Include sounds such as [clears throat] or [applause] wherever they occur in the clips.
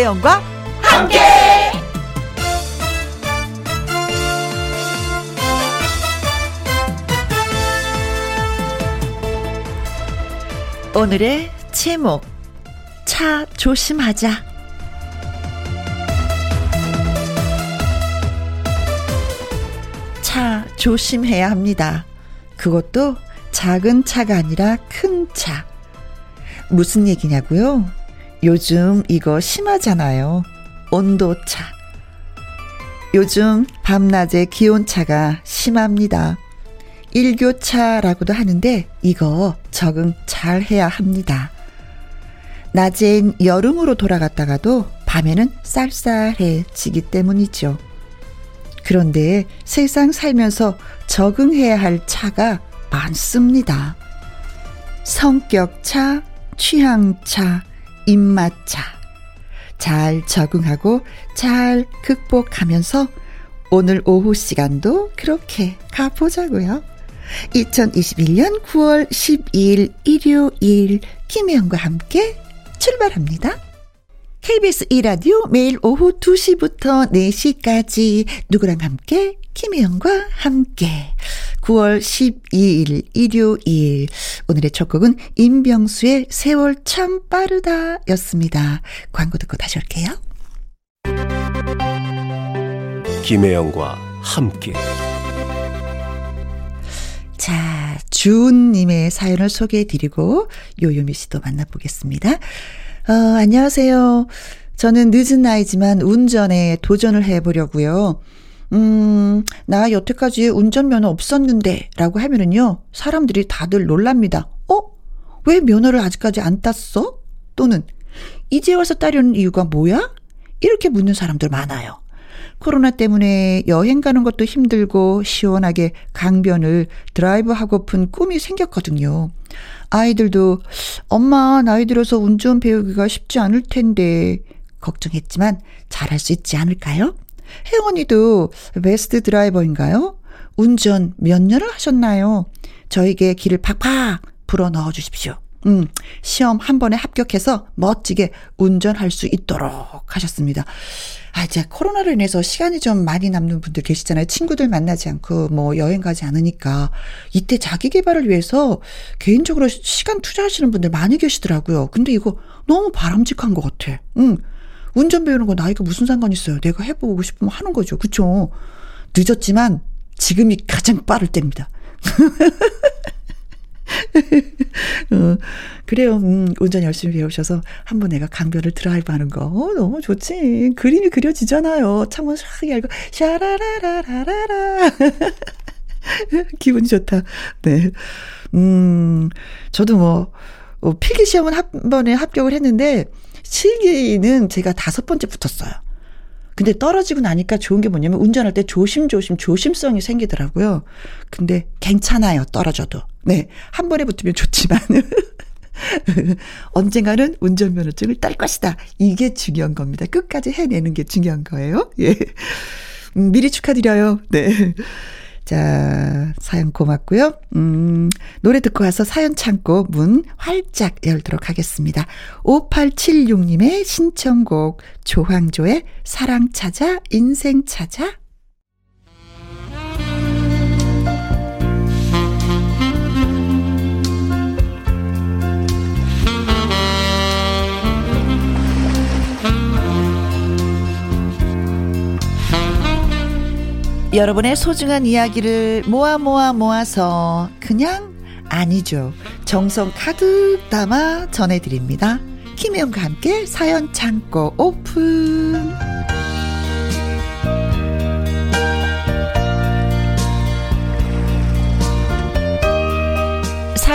김혜영과 함께. 오늘의 제목 차 조심하자. 차 조심해야 합니다. 그것도 작은 차가 아니라 큰 차. 무슨 얘기냐고요? 요즘 이거 심하잖아요. 온도차. 요즘 밤낮의 기온차가 심합니다. 일교차라고도 하는데 이거 적응 잘 해야 합니다. 낮엔 여름으로 돌아갔다가도 밤에는 쌀쌀해지기 때문이죠. 그런데 세상 살면서 적응해야 할 차가 많습니다. 성격차, 취향차, 입맛차. 잘 적응하고 잘 극복하면서 오늘 오후 시간도 그렇게 가보자고요. 2021년 9월 12일 일요일 김혜영과 함께 출발합니다. KBS 2라디오 매일 오후 2시부터 4시까지 누구랑 함께 김혜영과 함께 9월 12일 일요일 오늘의 첫 곡은 임병수의 세월 참 빠르다 였습니다. 광고 듣고 다시 올게요. 김혜영과 함께 자, 주은님의 사연을 소개해 드리고 요요미 씨도 만나보겠습니다. 어, 안녕하세요. 저는 늦은 나이지만 운전에 도전을 해보려고요. 음, 나 여태까지 운전면허 없었는데, 라고 하면은요, 사람들이 다들 놀랍니다. 어? 왜 면허를 아직까지 안 땄어? 또는, 이제 와서 따려는 이유가 뭐야? 이렇게 묻는 사람들 많아요. 코로나 때문에 여행 가는 것도 힘들고 시원하게 강변을 드라이브 하고픈 꿈이 생겼거든요. 아이들도 엄마 나이 들어서 운전 배우기가 쉽지 않을 텐데 걱정했지만 잘할 수 있지 않을까요? 혜원이도 베스트 드라이버인가요? 운전 몇 년을 하셨나요? 저에게 길을 팍팍 불어 넣어 주십시오. 음, 시험 한 번에 합격해서 멋지게 운전할 수 있도록 하셨습니다. 아, 이제 코로나로 인해서 시간이 좀 많이 남는 분들 계시잖아요. 친구들 만나지 않고 뭐 여행 가지 않으니까 이때 자기 개발을 위해서 개인적으로 시간 투자하시는 분들 많이 계시더라고요. 근데 이거 너무 바람직한 것 같아. 응. 운전 배우는 거 나이가 무슨 상관 있어요. 내가 해보고 싶으면 하는 거죠. 그쵸? 늦었지만 지금이 가장 빠를 때입니다. [laughs] 어, 그래요. 음, 운전 열심히 배우셔서 한 번 내가 강변을 드라이브 하는 거. 어, 너무 좋지. 그림이 그려지잖아요. 창문 샥 열고, 샤라라라라라라. [laughs] 기분이 좋다. 네. 음, 저도 뭐, 어, 필기 시험은 한 번에 합격을 했는데, 실기는 제가 다섯 번째 붙었어요. 근데 떨어지고 나니까 좋은 게 뭐냐면 운전할 때 조심조심 조심성이 생기더라고요. 근데 괜찮아요. 떨어져도. 네. 한 번에 붙으면 좋지만. [laughs] 언젠가는 운전면허증을 딸 것이다. 이게 중요한 겁니다. 끝까지 해내는 게 중요한 거예요. 예. 음, 미리 축하드려요. 네. 자, 사연 고맙고요. 음, 노래 듣고 와서 사연 창고 문 활짝 열도록 하겠습니다. 5876님의 신청곡 조황조의 사랑 찾아 인생 찾아 여러분의 소중한 이야기를 모아 모아 모아서 그냥 아니죠. 정성 가득 담아 전해드립니다. 김혜영과 함께 사연 창고 오픈.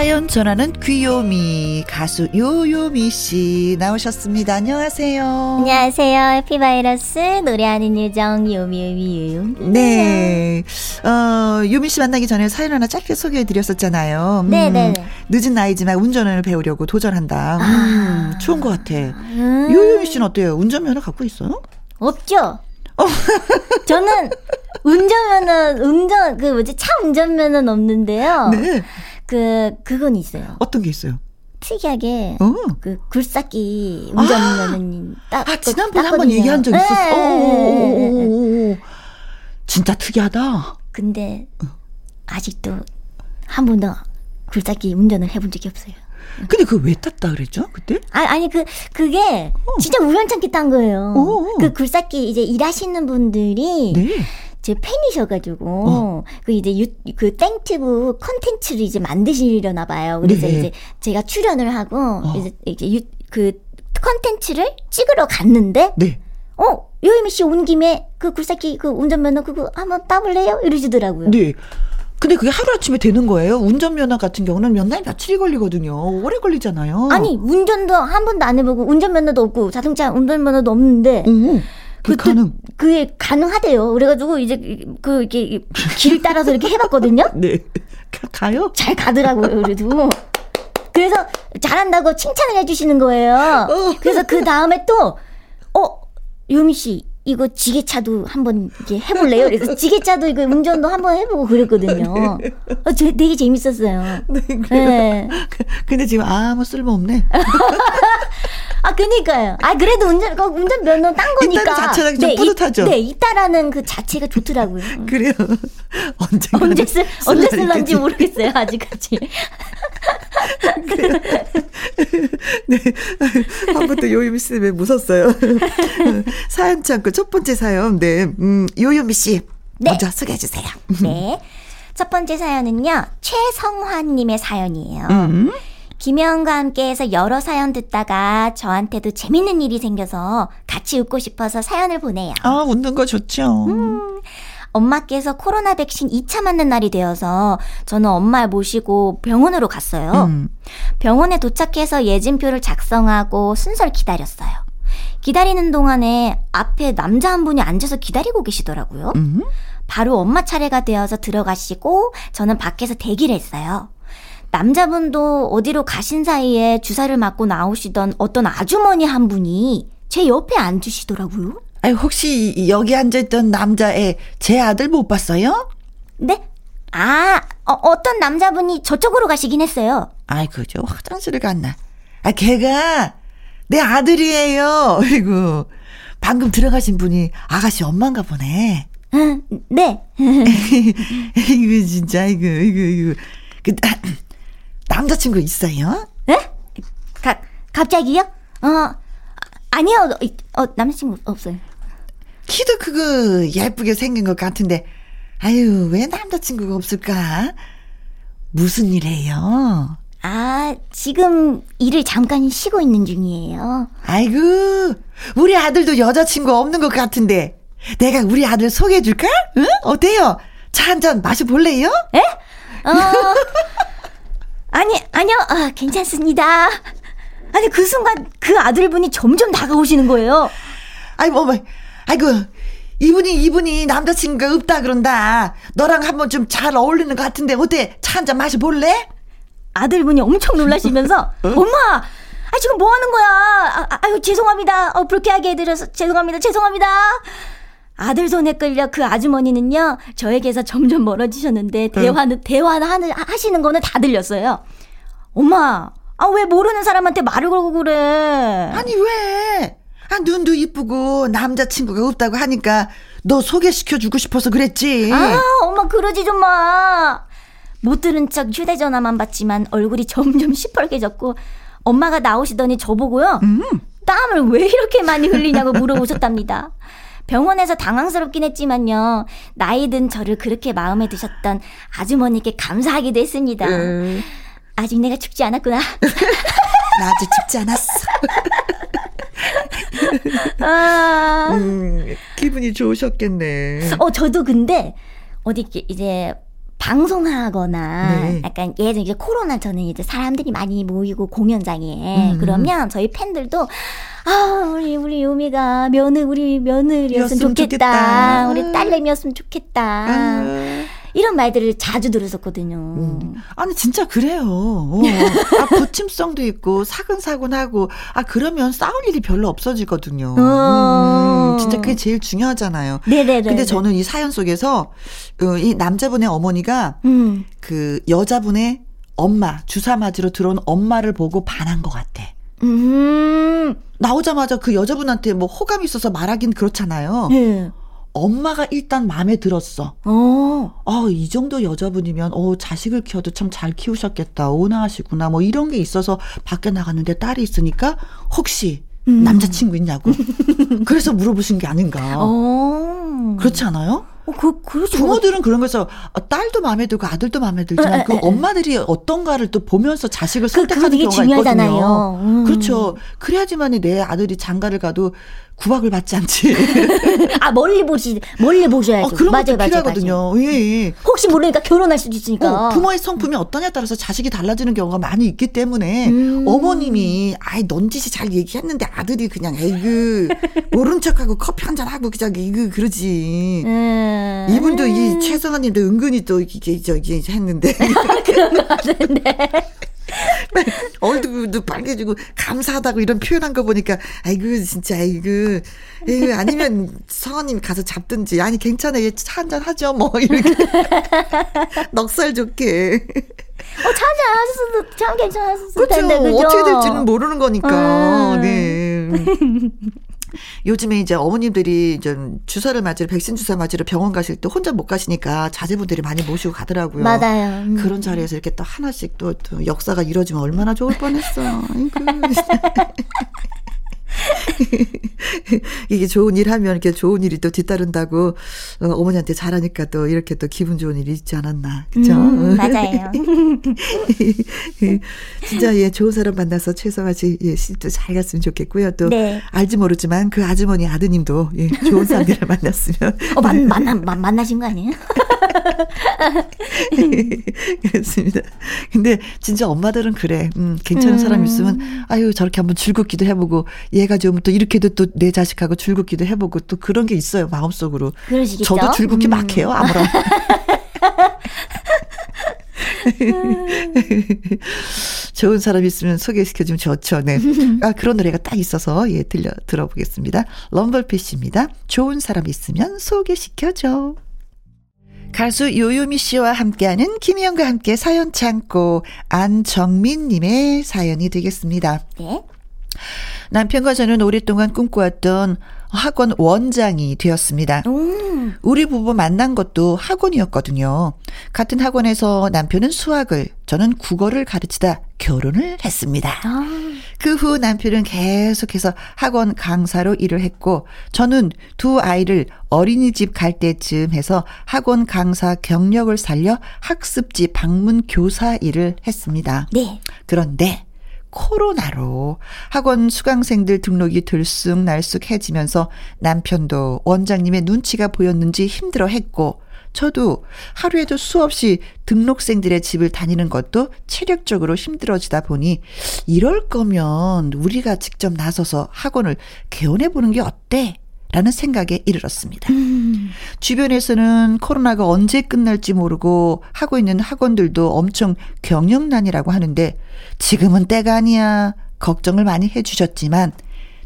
사연 전하는 귀요미 가수 요요미 씨 나오셨습니다. 안녕하세요. 안녕하세요. 해피바이러스 노래하는 요정 요미요미 요요. 네. 어, 요미 씨 만나기 전에 사연 하나 짧게 소개해 드렸었잖아요. 음, 네네. 늦은 나이지만 운전을 배우려고 도전한다. 음, 아. 좋은 것 같아. 음. 요요미 씨는 어때요? 운전면허 갖고 있어요? 없죠. [laughs] 저는 운전면허 운전 그 뭐지 차 운전면허는 없는데요. 네. 그 그건 있어요. 어떤 게 있어요? 특이하게 어. 그 굴삭기 운전면허님 딱 아, 그 지난번에 한번 땄거든요. 얘기한 적 있었어. 네, 어, 어, 어. 어, 어, 어. 진짜 특이하다. 근데 아직도 한 번도 굴삭기 운전을 해본 적이 없어요. 근데 그거 왜 땄다 그랬죠? 그때? 아, 아니 그 그게 진짜 우연찮게 딴 거예요. 어. 그 굴삭기 이제 일하시는 분들이 네. 제 팬이셔가지고 어. 그 이제 유, 그 땡튜브 컨텐츠를 이제 만드시려나 봐요. 그래서 네. 이제 제가 출연을 하고 어. 이제 이제 유, 그 컨텐츠를 찍으러 갔는데 네. 어 요이미 씨 온 김에 그 굴삭기 그 운전면허 그거 한번 따볼래요? 이러시더라고요. 네. 근데 그게 하루아침에 되는 거예요. 운전면허 같은 경우는 몇 날 며칠이 걸리거든요. 오래 걸리잖아요. 아니 운전도 한 번도 안 해보고 운전면허도 없고 자동차 운전면허도 없는데 오, 그 가능. 그 게 가능하대요. 그래가지고 이제 그 이렇게 길 따라서 이렇게 해봤거든요. [laughs] 네. 가, 가요? 잘 가더라고요. 그래도. 그래서 잘한다고 칭찬을 해주시는 거예요. 그래서 그 다음에 또, 어, 요미 씨, 이거 지게차도 한번 이렇게 해볼래요? 그래서 지게차도 이거 운전도 한번 해보고 그랬거든요. 어, 저 되게 재밌었어요. 네, 그래요. 네. 근데 지금 아무 쓸모 없네. [laughs] 아, 그니까요. 아, 그래도 운전, 그 운전 면허 딴 거니까. 있다는 자체가 좀 이- 뿌듯하죠? 네, 있다라는 그 자체가 좋더라고요. [laughs] 그래요. [laughs] 언젠가 언제 쓸, 언제 쓸 쓸런지. 모르겠어요, 아직까지. [laughs] 네. 한번더 요요미 씨 때문에 무섭어요. 사연 창고 첫 번째 사연. 네. 음, 요요미 씨. 네. 먼저 소개해 주세요. 네. 첫 번째 사연은요, 최성환 님의 사연이에요. 음. 김혜영과 함께해서 여러 사연 듣다가 저한테도 재밌는 일이 생겨서 같이 웃고 싶어서 사연을 보내요. 아, 웃는 거 좋죠. 엄마께서 코로나 백신 2차 맞는 날이 되어서 저는 엄마 모시고 병원으로 갔어요. 음. 병원에 도착해서 예진표를 작성하고 순서를 기다렸어요. 기다리는 동안에 앞에 남자 한 분이 앉아서 기다리고 계시더라고요. 음. 바로 엄마 차례가 되어서 들어가시고 저는 밖에서 대기를 했어요. 남자분도 어디로 가신 사이에 주사를 맞고 나오시던 어떤 아주머니 한 분이 제 옆에 앉으시더라고요. 아니, 혹시 여기 앉아있던 남자애 제 아들 못 봤어요? 네? 아, 어, 떤 남자분이 저쪽으로 가시긴 했어요. 아이고, 저 화장실을 갔나. 아, 걔가 내 아들이에요. [laughs] 아이고. 방금 들어가신 분이 아가씨 엄마인가 보네. 응, 네. [laughs] 이거 진짜, 이거, 이거, 이거. 그, 남자친구 있어요? 네? 가, 갑자기요? 어, 아, 아니요. 어, 어, 남자친구 없어요. 키도 크고 예쁘게 생긴 것 같은데, 아유, 왜 남자친구가 없을까? 무슨 일 해요? 아, 지금 일을 잠깐 쉬고 있는 중이에요. 아이고, 우리 아들도 여자친구 없는 것 같은데, 내가 우리 아들 소개해줄까? 응? 어때요? 차 한 잔 마셔볼래요? 어, [laughs] [laughs] 아니, 아니요. 아, 괜찮습니다. 아니, 그 순간 그 아들분이 점점 다가오시는 거예요. 아이고, 어머, 아이고, 이분이, 이분이 남자친구가 없다 그런다. 너랑 한번 좀 잘 어울리는 것 같은데, 어때? 차 한잔 마셔볼래? 아들분이 엄청 놀라시면서, [laughs] 엄마! 아, 지금 뭐 하는 거야? 아, 아, 아유, 죄송합니다. 어, 불쾌하게 해드려서 죄송합니다. 죄송합니다. 아들 손에 끌려 그 아주머니는요, 저에게서 점점 멀어지셨는데, 대화는, 대화는 하는, 하시는 거는 다 들렸어요. 엄마, 아, 왜 모르는 사람한테 말을 걸고 그래? 아니, 왜? 아, 눈도 이쁘고 남자친구가 없다고 하니까 너 소개시켜주고 싶어서 그랬지. 아, 엄마 그러지 좀 마. 못 들은 척 휴대전화만 봤지만 얼굴이 점점 시뻘개졌고 엄마가 나오시더니 저보고요. 땀을 왜 이렇게 많이 흘리냐고 물어보셨답니다. 병원에서 당황스럽긴 했지만요. 나이 든 저를 그렇게 마음에 드셨던 아주머니께 감사하기도 했습니다. 음. 아직 내가 죽지 않았구나. [laughs] 나 아직 죽지 않았어. 아. 음, 기분이 좋으셨겠네. 어, 저도 근데 어디 이제 방송하거나 네. 약간 예전 이제 코로나 전에 이제 사람들이 많이 모이고 공연장에 음. 그러면 저희 팬들도 아 우리 우리 요미가 며느 우리 며느리였으면 였으면 좋겠다. 좋겠다. 우리 딸내미였으면 좋겠다 아, 이런 말들을 자주 들었었거든요. 음. 아니 진짜 그래요. 어. 아 부침성도 있고 사근사근하고 아 그러면 싸울 일이 별로 없어지거든요. 어. 음, 진짜 그게 제일 중요하잖아요. 네네네. 근데 저는 이 사연 속에서 어, 이 남자분의 어머니가 음. 그 여자분의 엄마 주사 맞으러 들어온 엄마를 보고 반한 것 같아. 음. 나오자마자 그 여자분한테 뭐 호감 있어서 말하긴 그렇잖아요. 네. 엄마가 일단 마음에 들었어. 어. 아, 이 정도 여자분이면, 어, 자식을 키워도 참 잘 키우셨겠다. 온화하시구나. 뭐 이런 게 있어서 밖에 나갔는데 딸이 있으니까 혹시 음. 남자친구 있냐고. [laughs] 그래서 물어보신 게 아닌가. 어. 그렇지 않아요? 어, 그, 그렇죠. 부모들은 그런 거에서 어, 딸도 마음에 들고 아들도 마음에 들지만 에, 그 에, 엄마들이 어떤가를 또 보면서 자식을 그, 선택하는 경우가 중요하잖아요. 있거든요. 음. 그렇죠. 그래야지만이 내 아들이 장가를 가도 구박을 받지 않지. [laughs] 아 멀리 보시 멀리 보셔야죠. 어, 그런 맞아요, 맞아요, 필요하거든요. 맞아요. 예, 예. 혹시 모르니까 결혼할 수도 있으니까. 어, 부모의 성품이 어떠냐에 따라서 자식이 달라지는 경우가 많이 있기 때문에 음. 어머님이 아이 넌짓이 잘 얘기했는데 아들이 그냥 에이그 모른 척하고 커피 한 잔 하고 그냥 이그 그러지. 음. 이분도 이 최성아님도 은근히 또 이게 저기 했는데. [laughs] 그런 거 같은데. [laughs] 얼굴도 빨개지고 감사하다고 이런 표현한 거 보니까 아이고 진짜 아이고 에이, 아니면 성아님 가서 잡든지 아니 괜찮아요 차 한잔 하죠 뭐 [laughs] 이렇게 넉살 좋게 어, 차 한잔 하셨어도 참 괜찮았을 그렇죠. 텐데 그죠? 어떻게 될지는 모르는 거니까 음. 네 요즘에 이제 어머님들이 좀 주사를 맞으러 백신 주사 맞으러 병원 가실 때 혼자 못 가시니까 자제분들이 많이 모시고 가더라고요. 맞아요. 음. 그런 자리에서 이렇게 또 하나씩 또, 또 역사가 이루어지면 얼마나 좋을 뻔했어. [laughs] 아이고. [laughs] 이게 좋은 일 하면 이렇게 좋은 일이 또 뒤따른다고 어, 어머니한테 잘하니까 또 이렇게 또 기분 좋은 일이 있지 않았나. 그죠? 음, [laughs] 맞아요. [laughs] 진짜 예, 좋은 사람 만나서 최성아 씨, 예, 씨도 잘 갔으면 좋겠고요. 또 네. 알지 모르지만 그 아주머니 아드님도 예, 좋은 사람들을 만났으면. 어, 만, 만나, 만, 만나신 거 아니에요? 그렇습니다. 근데 진짜 엄마들은 그래. 음, 괜찮은 음. 사람 있으면 아유 저렇게 한번 줄긋기도 해보고 얘가 좀또 이렇게도 또 내 자식하고 줄긋기도 해보고 또 그런 게 있어요 마음속으로. 그러시겠죠? 저도 줄긋기 음. 막 해요 아무런. [laughs] [laughs] 좋은 사람 있으면 소개시켜주면 좋죠. 네. 아, 그런 노래가 딱 있어서, 예, 들려, 들어보겠습니다. 럼블피쉬입니다. 좋은 사람 있으면 소개시켜줘. 가수 요요미 씨와 함께하는 김희영과 함께 사연 창고 안정민 님의 사연이 되겠습니다. 네. 남편과 저는 오랫동안 꿈꿔왔던 학원 원장이 되었습니다. 음. 우리 부부 만난 것도 학원이었거든요. 같은 학원에서 남편은 수학을, 저는 국어를 가르치다 결혼을 했습니다. 아. 그후 남편은 계속해서 학원 강사로 일을 했고, 저는 두 아이를 어린이집 갈 때쯤 해서 학원 강사 경력을 살려 학습지 방문 교사 일을 했습니다. 네. 그런데 코로나로 학원 수강생들 등록이 들쑥날쑥해지면서 남편도 원장님의 눈치가 보였는지 힘들어 했고 저도 하루에도 수없이 등록생들의 집을 다니는 것도 체력적으로 힘들어지다 보니 이럴 거면 우리가 직접 나서서 학원을 개원해 보는 게 어때? 라는 생각에 이르렀습니다. 음. 주변에서는 코로나가 언제 끝날지 모르고 하고 있는 학원들도 엄청 경영난이라고 하는데 지금은 때가 아니야. 걱정을 많이 해주셨지만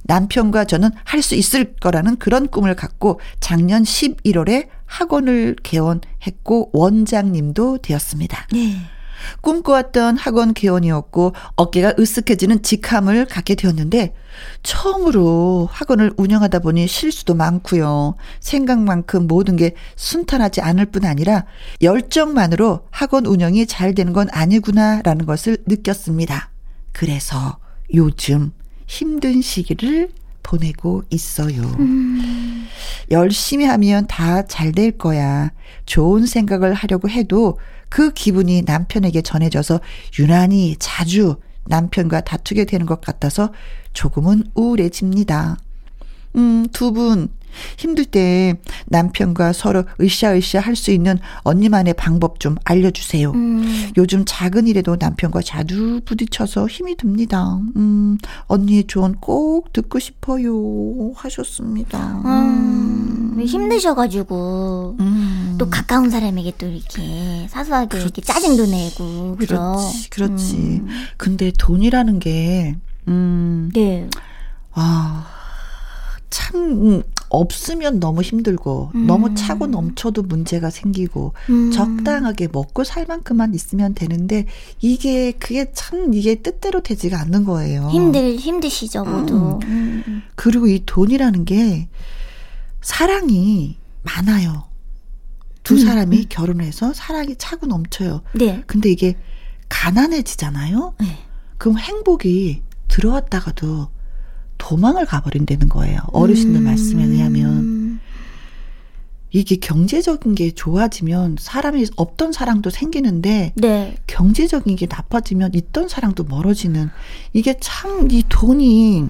남편과 저는 할 수 있을 거라는 그런 꿈을 갖고 작년 11월에 학원을 개원했고 원장님도 되었습니다. 네. 꿈꿔왔던 학원 개원이었고 어깨가 으쓱해지는 직함을 갖게 되었는데 처음으로 학원을 운영하다 보니 실수도 많고요. 생각만큼 모든 게 순탄하지 않을 뿐 아니라 열정만으로 학원 운영이 잘 되는 건 아니구나라는 것을 느꼈습니다. 그래서 요즘 힘든 시기를 보내고 있어요. 음. 열심히 하면 다 잘 될 거야. 좋은 생각을 하려고 해도 그 기분이 남편에게 전해져서 유난히 자주 남편과 다투게 되는 것 같아서 조금은 우울해집니다. 음, 두 분, 힘들 때 남편과 서로 으쌰으쌰 할 수 있는 언니만의 방법 좀 알려주세요. 음. 요즘 작은 일에도 남편과 자주 부딪혀서 힘이 듭니다. 음, 언니의 조언 꼭 듣고 싶어요. 하셨습니다. 음, 음. 힘드셔가지고, 음. 또 가까운 사람에게 또 이렇게 사소하게 그렇지. 이렇게 짜증도 내고, 그죠? 그렇지, 그렇지. 음. 근데 돈이라는 게, 음. 네. 아, 참, 없으면 너무 힘들고 음. 너무 차고 넘쳐도 문제가 생기고 음. 적당하게 먹고 살 만큼만 있으면 되는데 이게 그게 참 이게 뜻대로 되지가 않는 거예요. 힘들 힘드시죠 모두. 음. 그리고 이 돈이라는 게 사랑이 많아요. 두 음, 사람이 결혼해서 사랑이 차고 넘쳐요. 네. 근데 이게 가난해지잖아요. 네. 그럼 행복이 들어왔다가도 도망을 가버린다는 거예요. 어르신들 음. 말씀에 의하면 이게 경제적인 게 좋아지면 사람이 없던 사랑도 생기는데 네. 경제적인 게 나빠지면 있던 사랑도 멀어지는 이게 참 이 돈이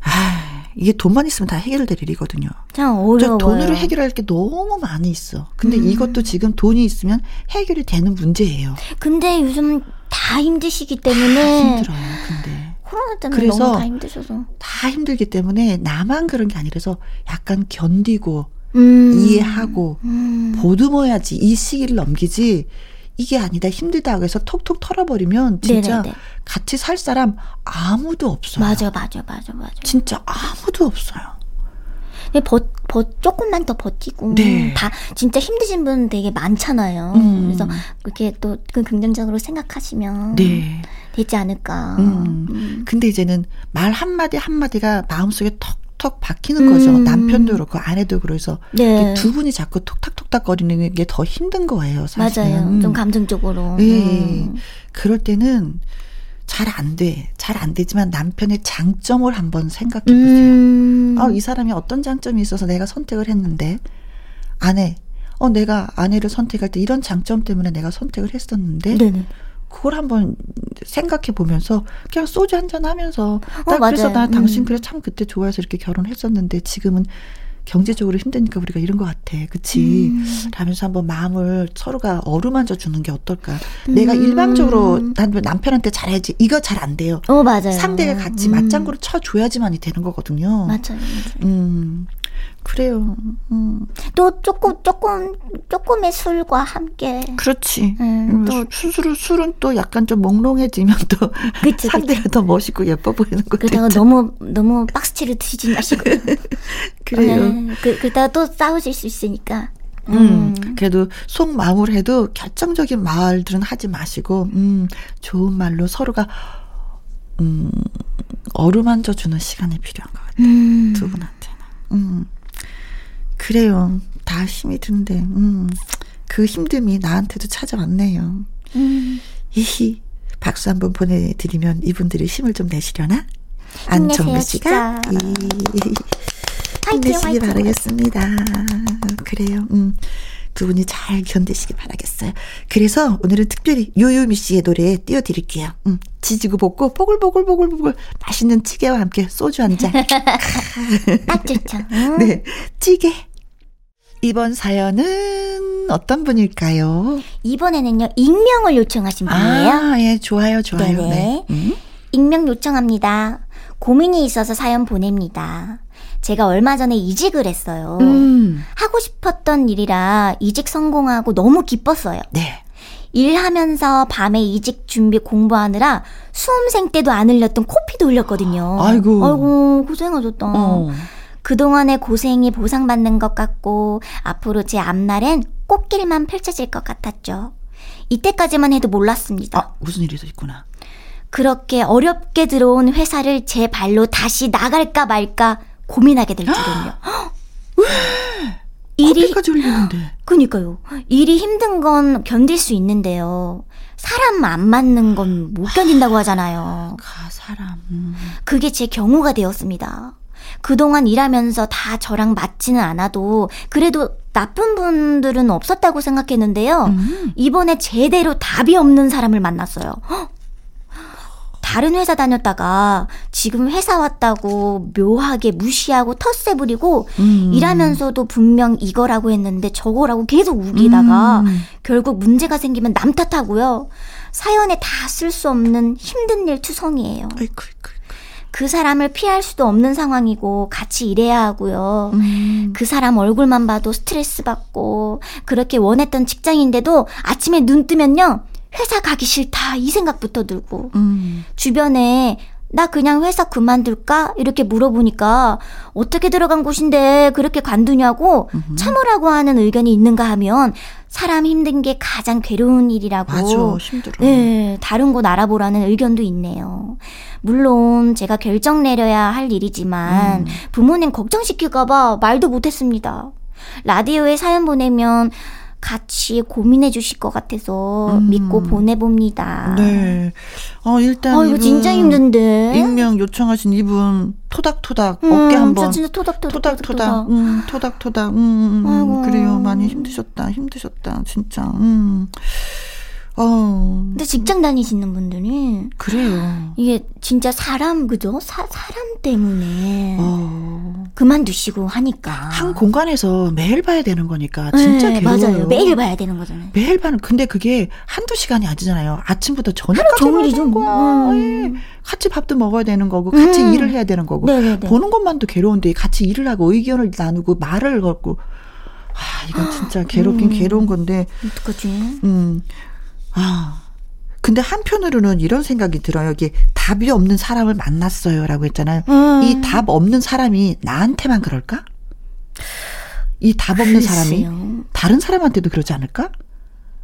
아 이게 돈만 있으면 다 해결될 일이거든요. 참저 어려워요. 돈으로 해결할 게 너무 많이 있어. 근데 음. 이것도 지금 돈이 있으면 해결이 되는 문제예요. 근데 요즘 다 힘드시기 다 때문에 힘들어요. 근데 코로나 때문에 그래서 너무 다 힘드셔서. 다 힘들기 때문에 나만 그런 게 아니라서 약간 견디고 음. 이해하고 음. 보듬어야지 이 시기를 넘기지 이게 아니다 힘들다고 해서 톡톡 털어버리면 진짜 네네네. 같이 살 사람 아무도 없어요. 맞아, 맞아, 맞아, 맞아. 진짜 아무도 없어요. 근데 버, 버, 조금만 더 버티고. 네. 다, 진짜 힘드신 분 되게 많잖아요. 음. 그래서 그렇게 또 그 긍정적으로 생각하시면. 네. 되지 않을까. 음. 음. 근데 이제는 말 한마디 한마디가 마음속에 턱턱 박히는 거죠. 음. 남편도 그렇고 아내도 그래서 네. 두 분이 자꾸 톡탁톡탁 거리는 게 더 힘든 거예요. 사실은. 맞아요. 좀 감정적으로. 예. 음. 그럴 때는 잘 안 돼. 잘 안 되지만 남편의 장점을 한번 생각해 보세요. 음. 아, 이 사람이 어떤 장점이 있어서 내가 선택을 했는데, 아내, 어, 내가 아내를 선택할 때 이런 장점 때문에 내가 선택을 했었는데, 네네. 그걸 한번 생각해 보면서 그냥 소주 한 잔 하면서, 나 어, 그래서 맞아요. 나 당신 음. 그래 참 그때 좋아해서 이렇게 결혼했었는데, 지금은 경제적으로 힘드니까 우리가 이런 것 같아. 그치? 음. 라면서 한번 마음을 서로가 어루만져 주는 게 어떨까. 내가 음. 일방적으로 난 남편한테 잘해야지. 이거 잘 안 돼요. 어, 맞아요. 상대가 같이 음. 맞장구를 쳐줘야지만이 되는 거거든요. 맞아요. 맞아요. 음, 그래요. 음, 또 조금, 조금, 조금의 술과 함께. 그렇지. 음, 음, 또, 수- 술은, 술은 또 약간 좀 몽롱해지면 또 그치, 상대가 더 멋있고 예뻐 보이는 것도 그러다가 있죠. 너무, 너무 박스치를 드시지 마시고. [laughs] 그래요. 네, 그, 그러다가 또 싸우실 수 있으니까. 음, 그래도 속마음을 해도 결정적인 말들은 하지 마시고, 음, 좋은 말로 서로가, 음, 어루만져 주는 시간이 필요한 것 같아요. 음. 두 분한테는. 음, 그래요. 다 힘이 드는데, 음, 그 힘듦이 나한테도 찾아왔네요. 음. 히히. 박수 한번 보내드리면 이분들이 힘을 좀 내시려나? 안정미 씨가 진짜. 이- 힘내시기 화이팅. 바라겠습니다. 그래요. 음. 두 분이 잘 견디시기 바라겠어요. 그래서 오늘은 특별히 요요미 씨의 노래 띄워드릴게요. 음, 지지고 볶고 보글보글보글보글 맛있는 찌개와 함께 소주 한 잔. [laughs] 딱 좋죠. 음. 네, 찌개. 이번 사연은 어떤 분일까요? 이번에는요, 익명을 요청하신 분이에요. 아, 예, 좋아요, 좋아요. 네네. 네. 음? 익명 요청합니다. 고민이 있어서 사연 보냅니다. 제가 얼마 전에 이직을 했어요. 음, 하고 싶었던 일이라 이직 성공하고 너무 기뻤어요. 네. 일하면서 밤에 이직 준비 공부하느라 수험생 때도 안 흘렸던 코피도 흘렸거든요. 아이고. 아이고, 고생하셨다. 어. 그동안의 고생이 보상받는 것 같고 앞으로 제 앞날엔 꽃길만 펼쳐질 것 같았죠. 이때까지만 해도 몰랐습니다. 아, 무슨 일이 더 있구나. 그렇게 어렵게 들어온 회사를 제 발로 다시 나갈까 말까 고민하게 될 줄은요. [gasps] [gasps] 일이 커피까지 흘리는데. [gasps] 그니까요. 일이 힘든 건 견딜 수 있는데요. 사람 안 맞는 건 못 견딘다고 하잖아요. 가, 사람. 음. 그게 제 경우가 되었습니다. 그동안 일하면서 다 저랑 맞지는 않아도 그래도 나쁜 분들은 없었다고 생각했는데요. 음. 이번에 제대로 답이 없는 사람을 만났어요. 헉! 다른 회사 다녔다가 지금 회사 왔다고 묘하게 무시하고 텃세 부리고 음. 일하면서도 분명 이거라고 했는데 저거라고 계속 우기다가 음. 결국 문제가 생기면 남 탓하고요. 사연에 다 쓸 수 없는 힘든 일 투성이에요. 아이고, 아이고. 그 사람을 피할 수도 없는 상황이고 같이 일해야 하고요. 음. 그 사람 얼굴만 봐도 스트레스 받고 그렇게 원했던 직장인데도 아침에 눈 뜨면요. 회사 가기 싫다 이 생각부터 들고 음. 주변에 나 그냥 회사 그만둘까? 이렇게 물어보니까 어떻게 들어간 곳인데 그렇게 관두냐고 참으라고 하는 의견이 있는가 하면 사람 힘든 게 가장 괴로운 일이라고. 맞아, 힘들어. 네, 다른 곳 알아보라는 의견도 있네요. 물론 제가 결정 내려야 할 일이지만 음. 부모님 걱정시킬까봐 말도 못했습니다. 라디오에 사연 보내면 같이 고민해 주실 것 같아서 음. 믿고 보내봅니다. 네. 어, 일단. 아, 이거 진짜 힘든데. 익명 요청하신 이분 토닥토닥 음, 어깨 한번 저 진짜 토닥토닥. 토닥토닥 음 토닥토닥 음, 음, 음. 그래요 많이 힘드셨다 힘드셨다 진짜 음. 어 근데 직장 다니시는 분들이 그래요 이게 진짜 사람 그죠? 사, 사람 때문에 어. 그만두시고 하니까 한 공간에서 매일 봐야 되는 거니까 진짜 네, 괴로워요 맞아요. 매일 봐야 되는 거잖아요. 매일 봐는 근데 그게 한두 시간이 아니잖아요 아침부터 저녁까지 종일이죠. 거야 음. 예. 같이 밥도 먹어야 되는 거고 같이 음. 일을 해야 되는 거고 네네네. 보는 것만도 괴로운데 같이 일을 하고 의견을 나누고 말을 걸고 아 이건 진짜 괴롭긴 음. 괴로운 건데 어떡하지? 음. 아. 근데 한편으로는 이런 생각이 들어요. 이게 답이 없는 사람을 만났어요라고 했잖아요. 음. 이답 없는 사람이 나한테만 그럴까? 이 답 없는 사람이. 다른 사람한테도 그러지 않을까?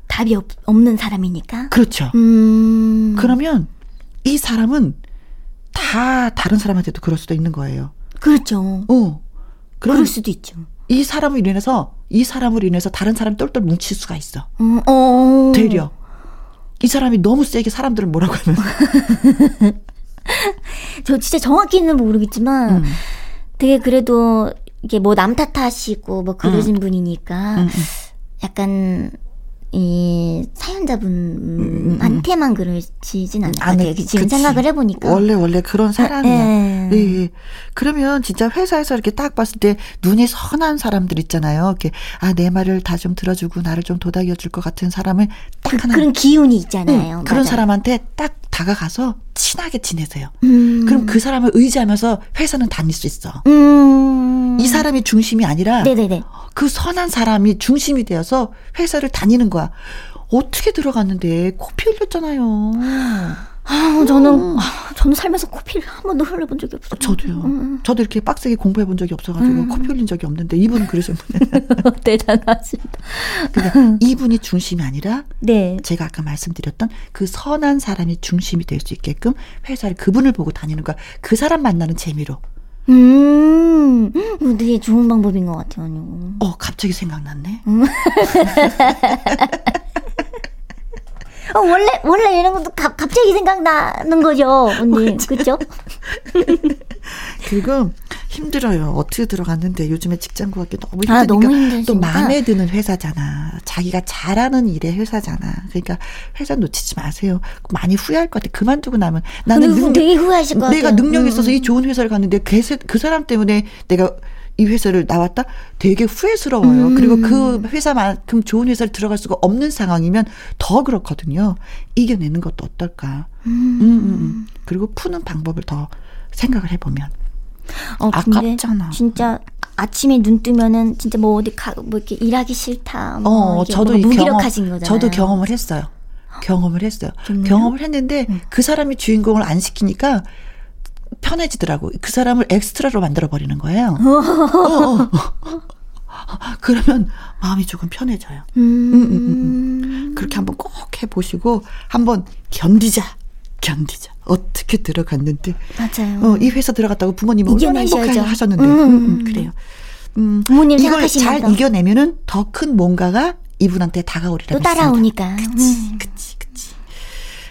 답이 없, 없는 사람이니까. 그렇죠. 음. 그러면 이 사람은 다 다른 사람한테도 그럴 수도 있는 거예요. 그렇죠. 어. 그럴 수도 있죠. 이 사람을 인해서 이 사람으로 인해서 다른 사람이 똘똘 뭉칠 수가 있어. 음, 어. 되려. 이 사람이 너무 세게 사람들을 뭐라고 하면 [laughs] 저 진짜 정확히는 모르겠지만 음. 되게 그래도 이게 뭐 남 탓하시고 뭐 그러신 분이니까 음, 음. 약간 이 사연자분한테만 그러시진 않을 것. 같아요. 지금 그치. 생각을 해보니까. 원래 원래 그런 사람이야. 예. 예, 예. 그러면 진짜 회사에서 이렇게 딱 봤을 때 눈이 선한 사람들 있잖아요. 이렇게 아 내 말을 다 좀 들어주고 나를 좀 도닥여 줄 것 같은 사람을 딱 하나 그런 기운이 있잖아요. 응, 그런. 사람한테 딱 다가가서 친하게 지내세요. 음. 그럼 그 사람을 의지하면서 회사는 다닐 수 있어. 음. 이 사람이 중심이 아니라 네네네. 그 선한 사람이 중심이 되어서 회사를 다니는 거야. 어떻게 들어갔는데 코피 흘렸잖아요. 아, 저는, 아, 저는 살면서 코피를 한 번도 흘려본 적이 없어요. 저도요. 음. 저도 이렇게 빡세게 공부해 본 적이 없어가지고 코피 흘린 적이 없는데 이분은 그러셨네. [laughs] 대단하십니다. 그러니까 이분이 중심이 아니라 네. 제가 아까 말씀드렸던 그 선한 사람이 중심이 될 수 있게끔 회사를 그분을 보고 다니는 거야. 그 사람 만나는 재미로. 음, 이거 되게 좋은 방법인 것 같아요, 언니. 어, 갑자기 생각났네. [laughs] 어, 원래, 원래 이런 것도 가, 갑자기 생각나는 거죠, 언니. 그쵸? [laughs] 그리고 힘들어요. 어떻게 들어갔는데 요즘에 직장 구하기 너무 힘드니까 아, 너무 힘드시니까. 또 마음에 드는 회사잖아. 자기가 잘하는 일의 회사잖아. 그러니까 회사 놓치지 마세요. 많이 후회할 것 같아. 그만두고 나면 나는 능력, 되게 후회하실 것 내가 같아요. 능력이 음, 있어서 이 좋은 회사를 갔는데 그, 세- 그 사람 때문에 내가 이 회사를 나왔다? 되게 후회스러워요. 음. 그리고 그 회사만큼 좋은 회사를 들어갈 수가 없는 상황이면 더 그렇거든요. 이겨내는 것도 어떨까. 음, 음, 음. 그리고 푸는 방법을 더 생각을 해보면. 어, 아깝잖아. 진짜 아침에 눈 뜨면은 진짜 뭐 어디 가, 뭐 이렇게 일하기 싫다. 뭐 어, 저도 무기력하신 경험, 거잖아요. 저도 경험을 했어요. 경험을 했어요. 정말요? 경험을 했는데 그 사람이 주인공을 안 시키니까 편해지더라고. 그 사람을 엑스트라로 만들어 버리는 거예요. [laughs] 어, 어. 그러면 마음이 조금 편해져요. 음, 음, 음, 그렇게 한번 꼭 해보시고 한번 견디자, 견디자. 어떻게 들어갔는데 맞아요. 어, 이 회사 들어갔다고 부모님이 얼마나. 행복해 하셨는데 음, 음, 음, 음. 그래요. 음, 부모님 이걸 잘. 이겨내면은 더 큰 뭔가가 이분한테 다가오리라 또 믿습니다. 따라오니까. 그치, 음. 그치, 그치.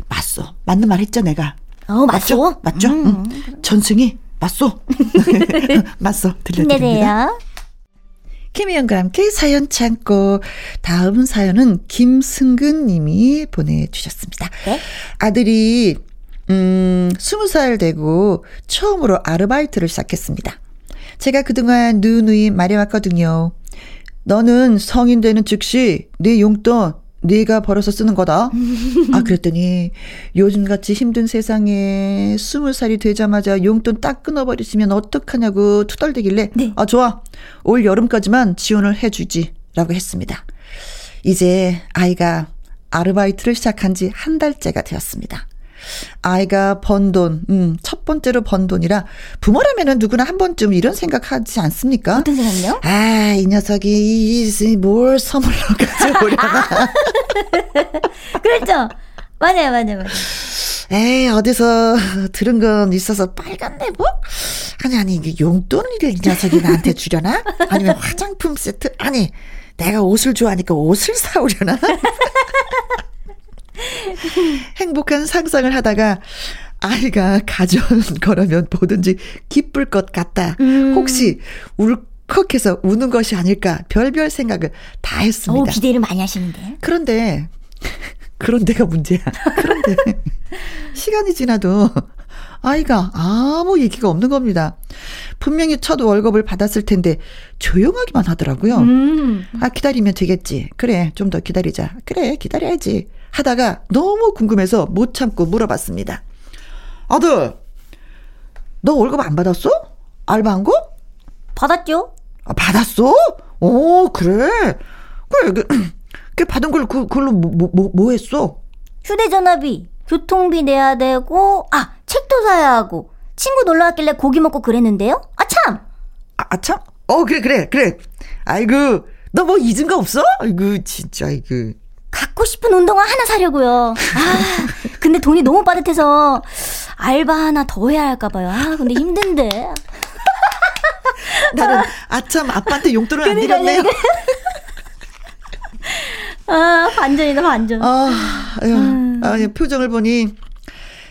맞소. 맞는 말 했죠, 내가. 어, 맞죠? 맞죠? 음. 응. 전승이 맞소. [laughs] [laughs] 맞소. 들려드립니다. 김희영과 함께 사연 참고 다음 사연은 김승근 님이 보내주셨습니다. 네? 아들이 음, 20살 되고 처음으로 아르바이트를 시작했습니다. 제가 그동안 누누이 말해왔거든요. 너는 성인 되는 즉시 네 용돈 네가 벌어서 쓰는 거다. 아 그랬더니 요즘같이 힘든 세상에 스무 살이 되자마자 용돈 딱 끊어버리시면 어떡하냐고 투덜대길래 네. 아 좋아 올 여름까지만 지원을 해주지라고 했습니다. 이제 아이가 아르바이트를 시작한 지 한 달째가 되었습니다. 아이가 번 돈, 음, 첫 번째로 번 돈이라 부모라면은 누구나 한 번쯤 이런 생각하지 않습니까? 어떤 생각요? 아, 이 녀석이 이, 이, 뭘 선물로 가져오려나. [laughs] 그렇죠. 맞아요, 맞아요, 맞아요. 에이, 어디서 들은 건 있어서 빨간 내복? 아니, 아니, 이게 용돈을 이 녀석이 나한테 주려나? 아니면 화장품 세트? 아니, 내가 옷을 좋아하니까 옷을 사오려나? [laughs] 행복한 상상을 하다가 아이가 가져온 [laughs] 거라면 뭐든지 기쁠 것 같다. 음. 혹시 울 컥해서 우는 것이 아닐까 별별 생각을 다 오, 했습니다. 기대를 많이 하시는데. 그런데 [laughs] 그런 데가 문제야. 그런데 [laughs] 시간이 지나도 아이가 아무 얘기가 없는 겁니다. 분명히 첫 월급을 받았을 텐데 조용하기만 하더라고요. 음. 아 기다리면 되겠지. 그래 좀 더 기다리자. 그래 기다려야지. 하다가 너무 궁금해서 못 참고 물어봤습니다. 아들, 너 월급 안 받았어? 알바한 거? 받았죠? 아, 받았어? 오 그래. 그래 그, 그 [clears throat] 받은 걸 그, 그걸로 뭐, 뭐, 뭐, 뭐 했어? 휴대전화비, 교통비 내야 되고, 아, 책도 사야 하고, 친구 놀러 왔길래 고기 먹고 그랬는데요? 아, 참! 아, 아, 참? 어, 그래, 그래, 그래. 아이고, 너 뭐 잊은 거 없어? 아이고, 진짜, 아이고. 갖고 싶은 운동화 하나 사려고요. 아, 근데 돈이 너무 빠듯해서 알바 하나 더 해야 할까봐요. 아, 근데 힘든데. 나는 아참 아빠한테 용돈을 안 드렸네요. 아, 반전이다, 반전. 아, 아유, 음. 아, 표정을 보니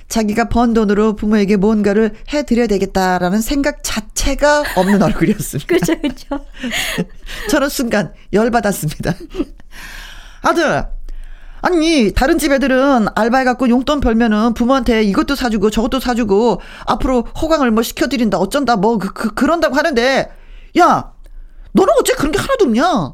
자기가 번 돈으로 부모에게 뭔가를 해드려야 되겠다라는 생각 자체가 없는 얼굴이었습니다. 그렇죠, 그렇죠. [laughs] 저는 순간 열받았습니다. 아들, 아니, 다른 집 애들은 알바해갖고 용돈 벌면은 부모한테 이것도 사주고 저것도 사주고 앞으로 호강을 뭐 시켜드린다 어쩐다 뭐 그, 그, 그런다고 하는데, 야, 너는 어째 그런 게 하나도 없냐?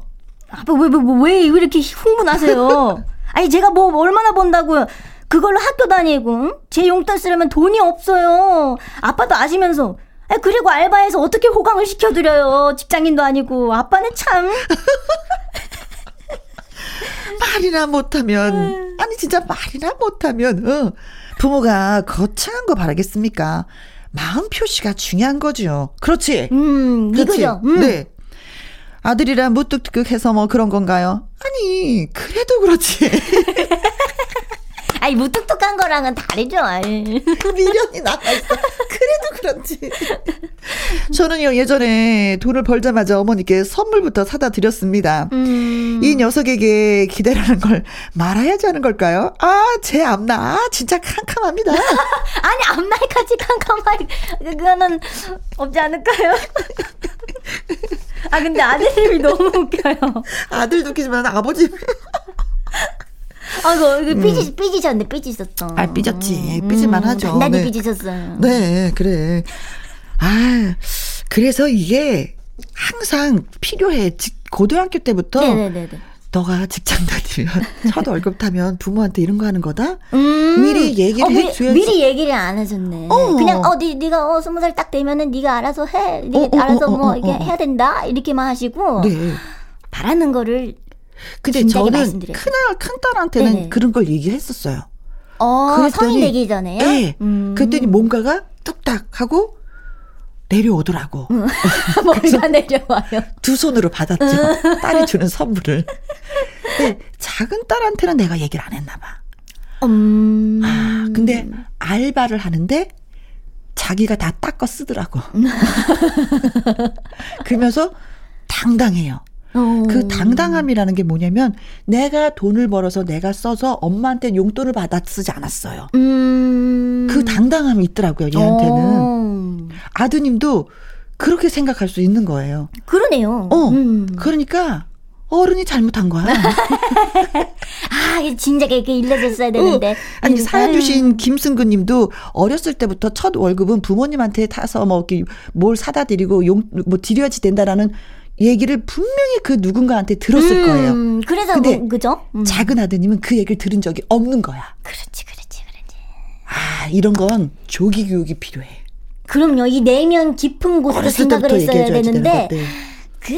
아빠, 왜, 왜, 왜, 왜 이렇게 흥분하세요? [laughs] 아니, 제가 뭐 얼마나 번다고요? 그걸로 학교 다니고, 응? 제 용돈 쓰려면 돈이 없어요. 아빠도 아시면서. 아, 그리고 알바해서 어떻게 호강을 시켜드려요? 직장인도 아니고. 아빠는 참. [laughs] 말이나 못하면, 아니, 진짜 말이나 못하면, 어, 부모가 거창한 거 바라겠습니까? 마음 표시가 중요한 거죠. 그렇지? 음, 그렇지? 이거죠. 음. 네. 아들이라 무뚝뚝해서 뭐 그런 건가요? 아니, 그래도 그렇지. [laughs] 아니, 무뚝뚝한 거랑은 다르죠. 아이. [laughs] 미련이 남아있어. 그래도 그런지. 저는요, 예전에 돈을 벌자마자 어머니께 선물부터 사다 드렸습니다. 음. 이 녀석에게 기대라는 걸 말아야지 하는 걸까요? 아, 제 앞나. 아, 진짜 캄캄합니다. [laughs] 아니, 앞날까지 캄캄하게. 그거는 없지 않을까요? [laughs] 아, 근데 아드님이 너무 웃겨요. 아들도 웃기지만 아버지. 아, 이거, 이거 삐지, 삐지셨네, 삐지셨어. 아, 삐졌지. 삐질만 하죠. 단단히 네. 삐지셨어요. 네, 그래. 아, 그래서 이게 항상 필요해. 직- 고등학교 때부터 네네네네. 너가 직장 다니면 [laughs] 첫 월급 타면 부모한테 이런 거 하는 거다? 음. 미리 얘기를 어, 미- 해줘야지. 미리 얘기를 안 해줬네. 어. 그냥 어, 니 네가 어 스무 살 딱 되면은 네가 알아서 해. 네 어, 어, 알아서 뭐 어, 이게 어. 해야 된다 이렇게만 하시고 네. 바라는 거를 근데 저는. 큰딸, 큰딸한테는 네네. 그런 걸 얘기했었어요. 어 그랬더니- 성인 되기 전에요. 네. 음. 그랬더니 뭔가가 뚝딱 하고 내려오더라고. [laughs] 뭐가 내려와요. 두 손으로 받았죠. 딸이 주는 선물을. 근데 작은 딸한테는 내가 얘기를 안 했나 봐. 음. 아, 근데 알바를 하는데 자기가 다 닦아 쓰더라고. [laughs] 그러면서 당당해요. 어. 그 당당함이라는 게 뭐냐면 내가 돈을 벌어서 내가 써서 엄마한테 용돈을 받아 쓰지 않았어요. 음. 그 당당함이 있더라고요, 얘한테는. 어. 아드님도 그렇게 생각할 수 있는 거예요. 그러네요. 어. 음. 그러니까 어른이 잘못한 거야. [laughs] 아, 진작에 이렇게 일러줬어야 되는데. 어, 아니 음, 사연 아유. 주신 김승근 님도 어렸을 때부터 첫 월급은 부모님한테 타서 뭐 이렇게 뭘 사다 드리고 용 뭐 드려야지 된다라는 얘기를 분명히 그 누군가한테 들었을 거예요. 음, 그래서 근데 뭐, 그죠? 음. 작은 아드님은 그 얘기를 들은 적이 없는 거야. 그렇지, 그렇지, 그렇지. 아, 이런 건 조기 교육이 필요해. 그럼요. 이 내면 깊은 어렸을 생각을 했어야 되는 되는데. 그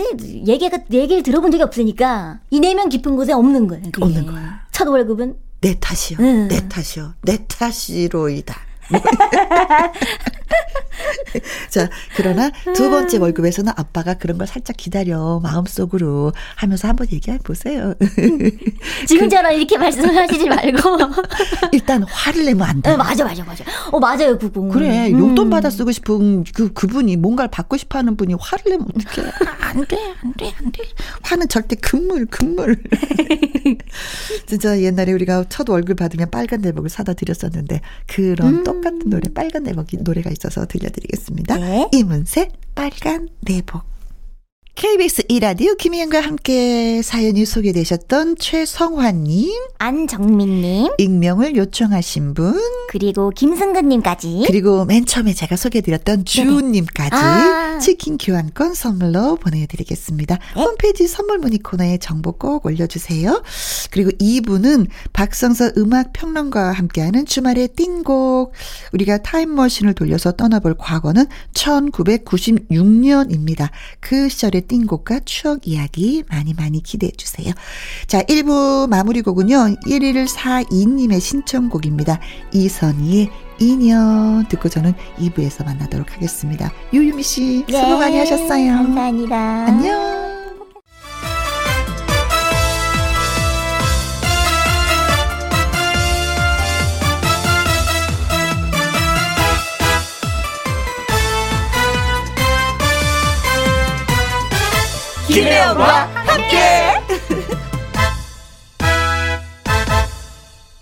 얘기가 얘기를 들어본 적이 없으니까 이 내면 깊은 곳에 없는 거예요. 그게. 없는 거야. 첫 월급은 내 탓이요. 음. 내 탓이요. 내 탓이로이다. [laughs] [laughs] 자, 그러나 두 번째 월급에서는 아빠가 그런 걸 살짝 기다려 마음속으로 하면서 한번 얘기해 보세요. [laughs] 지금처럼 그, 이렇게 말씀하시지 말고 [laughs] 일단 화를 내면 안 돼. 네, 맞아, 맞아, 맞아. 어, 맞아요, 그분. 그래, 음. 용돈 받아 쓰고 싶은 그 그분이 뭔가를 받고 싶어하는 분이 화를 내면 어떡해? 안 돼, 안 돼, 안 돼. 화는 절대 금물, 금물. 진짜 옛날에 우리가 첫 월급 받으면 빨간 내복을 사다 드렸었는데 그런 음. 똑같은 노래, 빨간 내복 노래가 있 어서 들려드리겠습니다. 네. 이문세 빨간 내복. KBS 이라디오 김희영과 함께 사연이 소개되셨던 최성환님, 안정민님, 익명을 요청하신 분, 그리고 김승근님까지, 그리고 맨 처음에 제가 소개드렸던 주은님까지 아. 치킨 교환권 선물로 보내드리겠습니다. 네. 홈페이지 선물 문의 코너에 정보 꼭 올려주세요. 그리고 2부는 박성서 음악 평론가와 함께하는 주말의 띵곡. 우리가 타임머신을 돌려서 떠나볼 과거는 1996년입니다. 그 시절의 띵곡과 추억 이야기 많이 많이 기대해 주세요. 자, 1부 마무리 곡은요. 1위를 4이님의 신청곡입니다. 이선희의 2년 듣고 저는 2부에서 만나도록 하겠습니다. 유유미 씨 수고 네, 많이 하셨어요. 감사합니다. 안녕. 김혜영과 함께.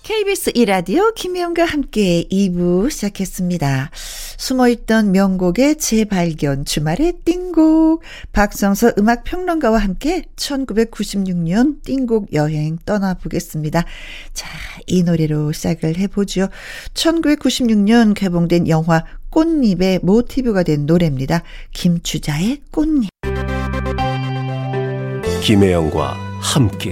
KBS 이라디오 김혜영과 함께 2부 시작했습니다. 숨어있던 명곡의 재발견 주말의 띵곡 박성서 음악평론가와 함께 1996년 띵곡 여행 떠나보겠습니다. 자, 이 노래로 시작을 해보죠. 1996년 개봉된 영화 꽃잎의 모티브가 된 노래입니다. 김추자의 꽃잎. 김혜영과 함께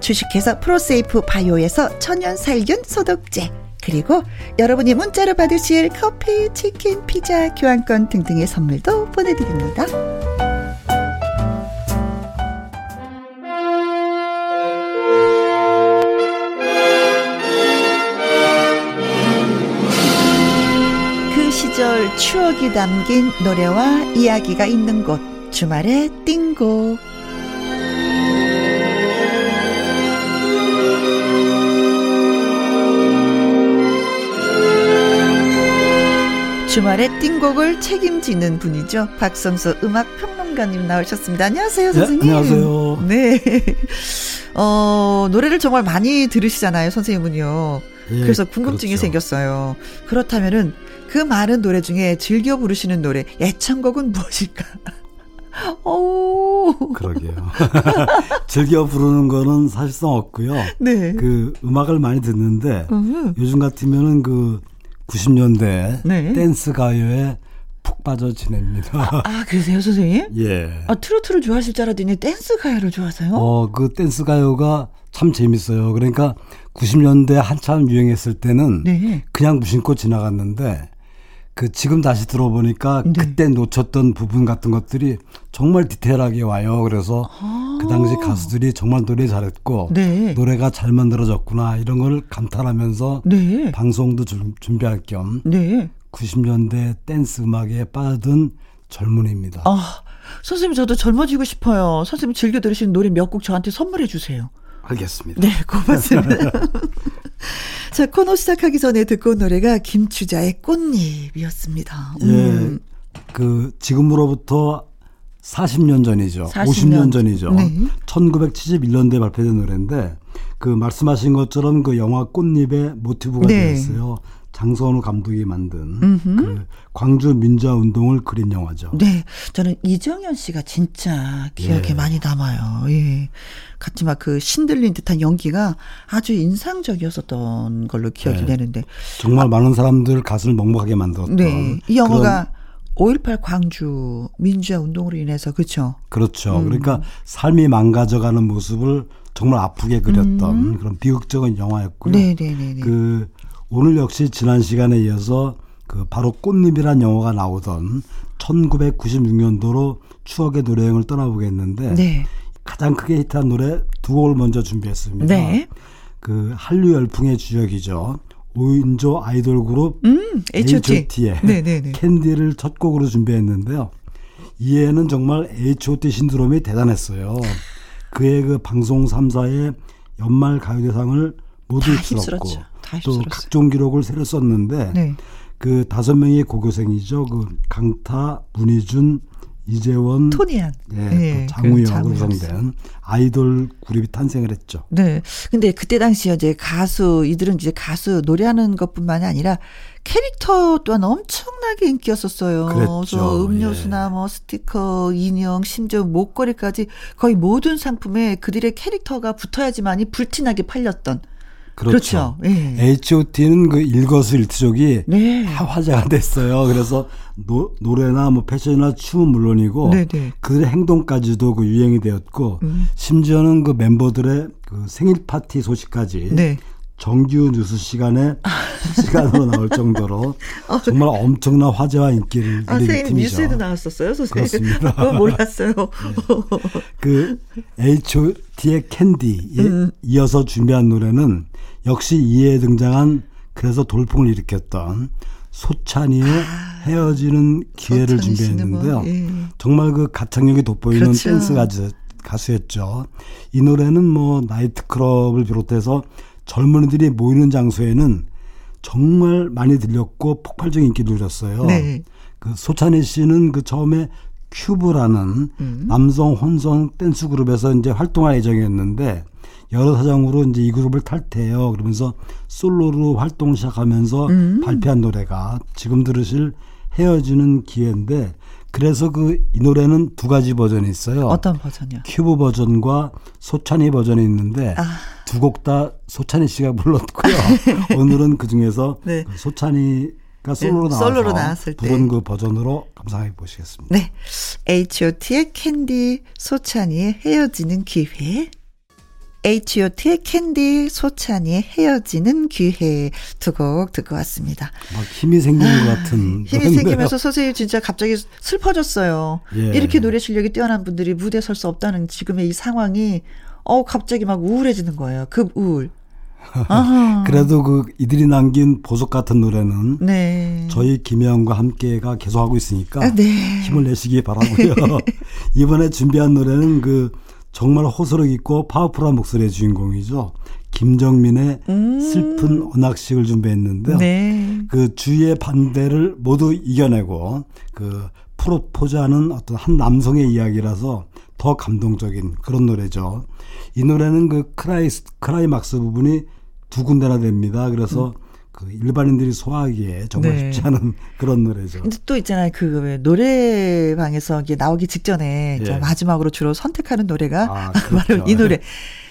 주식회사 프로세이프 바이오에서 천연 살균 소독제 그리고 여러분이 문자로 받으실 커피, 치킨, 피자, 교환권 등등의 선물도 보내드립니다. 시절 추억이 담긴 노래와 이야기가 있는 곳 주말의 띵곡 주말의 띵곡을 책임지는 분이죠. 박성수 음악 평론가님 나오셨습니다. 안녕하세요, 네, 선생님. 네, 안녕하세요. 네. [laughs] 어, 노래를 정말 많이 들으시잖아요, 선생님은요. 예, 그래서 궁금증이 그렇죠. 생겼어요. 그렇다면은 그 많은 노래 중에 즐겨 부르시는 노래 애창곡은 무엇일까? [laughs] 오. 그러게요. [laughs] 즐겨 부르는 거는 사실상 없고요. 네. 그 음악을 많이 듣는데 으 요즘 같으면은 그 90년대 네. 댄스 가요의 푹 빠져 지냅니다. 아, 그러세요, 선생님? 예. 아, 트로트를 좋아하실 줄 알았더니 댄스 가요를 좋아하세요? 어, 그 댄스 가요가 참 재밌어요. 그러니까 90년대 한참 유행했을 때는 네. 그냥 무심코 지나갔는데 그 지금 다시 들어보니까 네. 그때 놓쳤던 부분 같은 것들이 정말 디테일하게 와요. 그래서 아. 그 당시 가수들이 정말 노래 잘했고 네. 노래가 잘 만들어졌구나 이런 걸 감탄하면서 네. 방송도 좀 준비할 겸 90년대 댄스 음악에 빠진 젊은이입니다. 아, 선생님 저도 젊어지고 싶어요. 선생님 즐겨 들으시는 노래 몇 곡 저한테 선물해 주세요. 알겠습니다. 네, 고맙습니다. [laughs] 자, 코너 시작하기 전에 듣고 온 노래가 김추자의 꽃잎이었습니다. 예, 음. 그 지금으로부터 40년 전이죠. 40년. 50년 전이죠. 네. 1971년도에 발표된 노래인데 그 말씀하신 것처럼 그 영화 꽃잎의 모티브가 네. 되었어요. 장선우 감독이 만든 음흠. 그 광주 민주화 운동을 그린 영화죠. 네, 저는 이정현 씨가 진짜 기억에 예. 많이 남아요. 예, 같이 막 그 신들린 듯한 연기가 아주 인상적이었었던 걸로 기억이 네. 되는데 정말 아, 많은 사람들 가슴을 먹먹하게 만들었던. 네, 이 영화가 5.18 광주 민주화 운동으로 인해서 그렇죠. 그렇죠. 음. 그러니까 삶이 망가져가는 모습을 정말 아프게 그렸던 음. 그런 비극적인 영화였고요. 네네네. 네, 네, 네. 그 오늘 역시 지난 시간에 이어서 그 바로 꽃잎이란 영화가 나오던 1996년도로 추억의 노래여행을 떠나보겠는데 네. 가장 크게 히트한 노래 두 곡을 먼저 준비했습니다. 네. 그 한류 열풍의 주역이죠. 5인조 아이돌 그룹 음, H.O.T. 의 네, 네, 네. 캔디를 첫 곡으로 준비했는데요. 이해는 정말 H.O.T. 신드롬이 대단했어요. 그의 그 방송 3사의 연말 가요대상을 모두 휩쓸었고 또 각종 기록을 새로 썼는데 네. 그 다섯 명의 고교생이죠. 그 강타, 문희준, 이재원, 토니안, 예, 네, 장우영으로 구성된 아이돌 그룹이 탄생을 했죠. 네. 근데 그때 당시에 이제 가수 이들은 이제 가수 노래하는 것뿐만이 아니라 캐릭터 또한 엄청나게 인기였었어요. 그래서 음료수나 예. 뭐 스티커, 인형, 심지어 목걸이까지 거의 모든 상품에 그들의 캐릭터가 붙어야지만이 불티나게 팔렸던 그렇죠. 그렇죠. 예. H.O.T는 그 일거수일투족이 네. 다 화제가 됐어요. 그래서 노, 노래나 뭐 패션이나 춤은 물론이고 네네. 네. 그들의 행동까지도 그 유행이 되었고 음. 심지어는 그 멤버들의 그 생일 파티 소식까지 네. 정규 뉴스 시간에 [laughs] 시간으로 나올 정도로 어, 정말 엄청난 화제와 인기를 아, 누린 팀이죠. 뉴스에도 나왔었어요, 선생님. 그렇습니다. 어, 몰랐어요. [laughs] 네. 그 H.O.T의 캔디에 음. 이어서 준비한 노래는 역시 이에 등장한 그래서 돌풍을 일으켰던 소찬이의 아, 헤어지는 기회를 준비했는데요. 뭐, 예. 정말 그 가창력이 돋보이는 그렇죠. 댄스 가수, 가수였죠. 이 노래는 뭐 나이트클럽을 비롯해서 젊은이들이 모이는 장소에는 정말 많이 들렸고 폭발적인 인기를 누렸어요. 네. 그 소찬휘 씨는 그 처음에 큐브라는 음. 남성 혼성 댄스 그룹에서 이제 활동할 예정이었는데 여러 사정으로 이제 이 그룹을 탈퇴해요. 그러면서 솔로로 활동 시작하면서 음. 발표한 노래가 지금 들으실 헤어지는 기회인데 그래서 그 이 노래는 두 가지 버전이 있어요. 어떤 버전이요? 큐브 버전과 소찬휘 버전이 있는데 아. 두곡 다 소찬휘 씨가 불렀고요. [laughs] 오늘은 그 중에서 네. 그 소찬휘가 솔로로, 네, 솔로로 나왔을 때 부른 그 버전으로 감상해 보시겠습니다. 네, H.O.T의 캔디, 소찬휘의 헤어지는 기회. H.O.T의 캔디, 소찬휘의 헤어지는 기회 두 곡 듣고 왔습니다. 막 힘이 생기는 아, 것 같은. 힘이 생기면서 선생님 진짜 갑자기 슬퍼졌어요. 예. 이렇게 노래 실력이 뛰어난 분들이 무대에 설 수 없다는 지금의 이 상황이 어 갑자기 막 우울해지는 거예요. 급 우울. [laughs] 그래도 그 이들이 남긴 보석 같은 노래는 네. 저희 김혜영과 함께가 계속하고 있으니까 아, 네. 힘을 내시기 바라고요. [laughs] 이번에 준비한 노래는 그 정말 호소력 있고 파워풀한 목소리의 주인공이죠. 김정민의 음. 슬픈 언악식을 준비했는데요. 네. 그 주위의 반대를 모두 이겨내고 그 프로포즈하는 어떤 한 남성의 이야기라서 더 감동적인 그런 노래죠. 이 노래는 그 크라이 크라이막스 부분이 두 군데나 됩니다. 그래서 음. 그 일반인들이 소화하기에 정말 네. 쉽지 않은 [laughs] 그런 노래죠. 근데 또 있잖아요. 그 노래방에서 이게 나오기 직전에 예. 마지막으로 주로 선택하는 노래가 아, [laughs] 그렇죠. 바로 이 노래.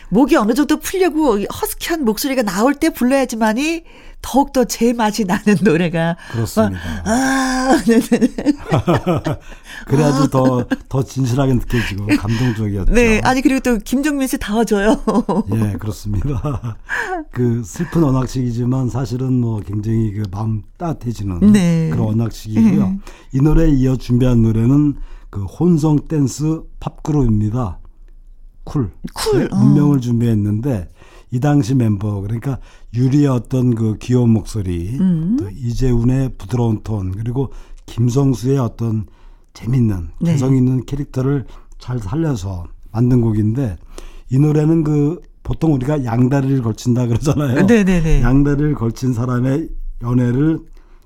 목이 어느 정도 풀리고 허스키한 목소리가 나올 때 불러야지만이 더욱더 제 맛이 나는 노래가. 그렇습니다. 막, 아, 네네. [laughs] [laughs] 그래야지 더, 더 진실하게 느껴지고 감동적이었죠. 네. 아니, 그리고 또 김정민 씨 다웠죠. [laughs] 예, 그렇습니다. 그 슬픈 언약식이지만 사실은 뭐 굉장히 그 마음 따뜻해지는 네. 그런 언약식이고요. 음. 이 노래에 이어 준비한 노래는 그 혼성 댄스 팝그룹입니다. 쿨. 쿨, 어. 운명을 준비했는데 이 당시 멤버 그러니까 유리의 어떤 그 귀여운 목소리, 음. 또 이재훈의 부드러운 톤 그리고 김성수의 어떤 재밌는 네. 개성 있는 캐릭터를 잘 살려서 만든 곡인데 이 노래는 그 보통 우리가 양다리를 걸친다 그러잖아요. 네네네. 양다리를 걸친 사람의 연애를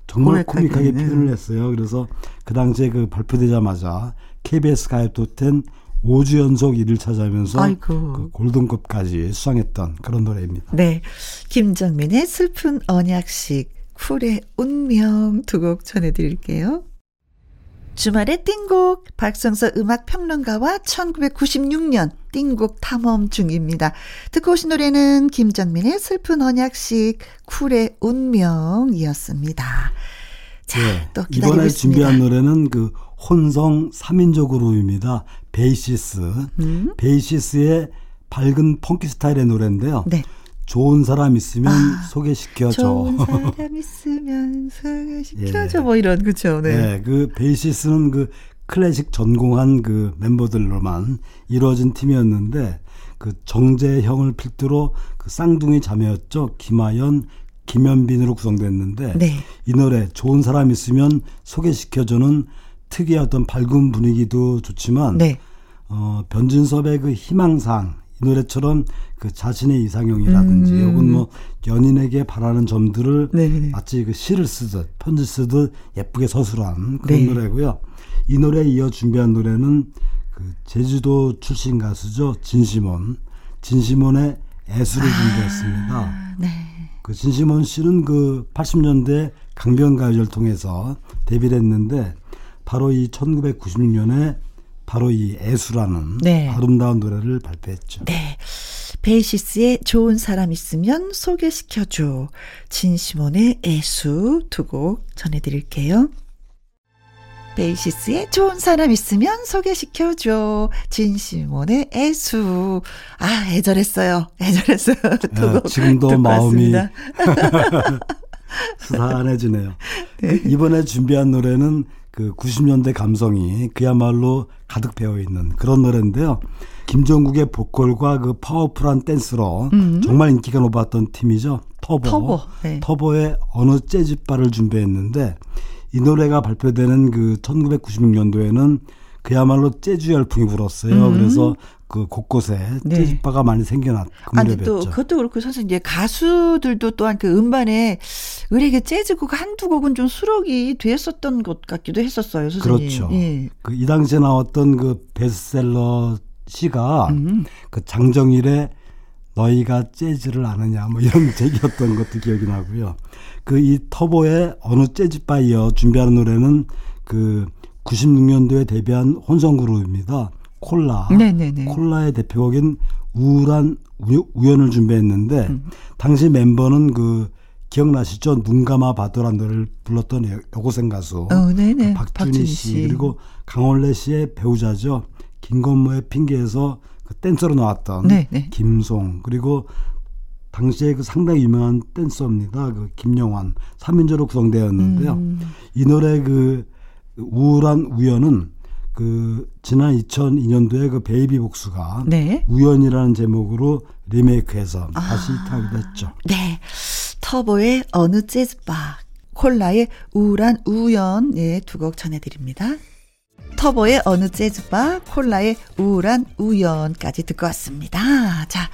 정말 코믹하게 네. 표현을 했어요. 그래서 그 당시에 그 발표되자마자 KBS 가요톱10 5주 연속 1위를 차지하면서. 그 골든컵까지 수상했던 그런 노래입니다. 네. 김정민의 슬픈 언약식, 쿨의 운명 두 곡 전해드릴게요. 주말의 띵곡, 박성서 음악 평론가와 1996년 띵곡 탐험 중입니다. 듣고 오신 노래는 김정민의 슬픈 언약식, 쿨의 운명이었습니다. 자, 네, 또 기다리고 이번에 있습니다. 준비한 노래는 그 혼성 3인조 그룹입니다. 베이시스. 음? 베이시스의 밝은 펑키 스타일의 노래인데요. 네. 좋은 사람 있으면 아, 소개시켜줘. 좋은 [laughs] 사람 있으면 소개시켜줘. 예. 뭐 이런, 그쵸. 네. 네, 그 베이시스는 그 클래식 전공한 그 멤버들로만 이루어진 팀이었는데 그 정재형을 필두로 그 쌍둥이 자매였죠. 김하연, 김현빈으로 구성됐는데 네. 이 노래 좋은 사람 있으면 소개시켜주는 특유의 어떤 밝은 분위기도 좋지만 네. 어, 변진섭의 그 희망상 이 노래처럼 그 자신의 이상형이라든지 음. 혹은 뭐 연인에게 바라는 점들을 네네. 마치 그 시를 쓰듯 편지 쓰듯 예쁘게 서술한 그런 네. 노래고요. 이 노래에 이어 준비한 노래는 그 제주도 출신 가수죠 진시몬 진시몬의 애수를 준비했습니다. 아, 네. 그 진시몬 씨는 그 80년대 강변가요제를 통해서 데뷔를 했는데 바로 이 1996년에 바로 이 애수라는 네. 아름다운 노래를 발표했죠. 네. 베이시스의 좋은 사람 있으면 소개시켜줘. 진시몬의 애수 두 곡 전해드릴게요. 베이시스의 좋은 사람 있으면 소개시켜줘. 진시몬의 애수. 아, 애절했어요. 애절했어요. [laughs] 두 예, 곡 지금도 마음이. [laughs] 수산해지네요. [laughs] 이번에 준비한 노래는 그 90년대 감성이 그야말로 가득 배어 있는 그런 노래인데요. 김종국의 보컬과 그 파워풀한 댄스로 정말 인기가 높았던 팀이죠. 터보. 터보, 네. 터보의 어느 재즈바를 준비했는데 이 노래가 발표되는 그 1996년도에는 그야말로 재즈 열풍이 불었어요. 그래서 그 곳곳에 음. 네. 재즈바가 많이 생겨났 그 아니 또. 그것도 그렇고 사실 이제 가수들도 또한 그 음반에 의뢰게 재즈곡 한두 곡은 좀 수록이 됐었던 것 같기도 했었어요, 선생님. 그렇죠. 예. 그 이 당시에 나왔던 그 베스트셀러 시가 음. 그 장정일의 너희가 재즈를 아느냐 뭐 이런 [laughs] 제기였던 것도 기억이 나고요. 그 이 터보의 어느 재즈바에 이어 준비하는 노래는 그 96년도에 데뷔한 혼성 그룹입니다. 콜라. 네네네. 콜라의 대표곡인 우울한 우- 우연을 준비했는데 음. 당시 멤버는 그 기억나시죠? 눈 감아 봐도란 노래를 불렀던 여- 여고생 가수 어, 네네. 그 박준희, 씨, 그리고 강원래 씨의 배우자죠. 김건모의 핑계에서 그 댄서로 나왔던 네, 네. 김송 그리고 당시에 그 상당히 유명한 댄서입니다. 그 김영환 3인조로 구성되었는데요. 음. 이 노래 그 우울한 우연은 그 지난 2002년도에 그 베이비복스가 네. 우연이라는 제목으로 리메이크해서 아. 다시 히트하기도 했죠. 네. 터보의 어느 재즈바, 콜라의 우울한 우연, 예, 두 곡 전해드립니다. 터보의 어느 재즈바, 콜라의 우울한 우연까지 듣고 왔습니다. 자,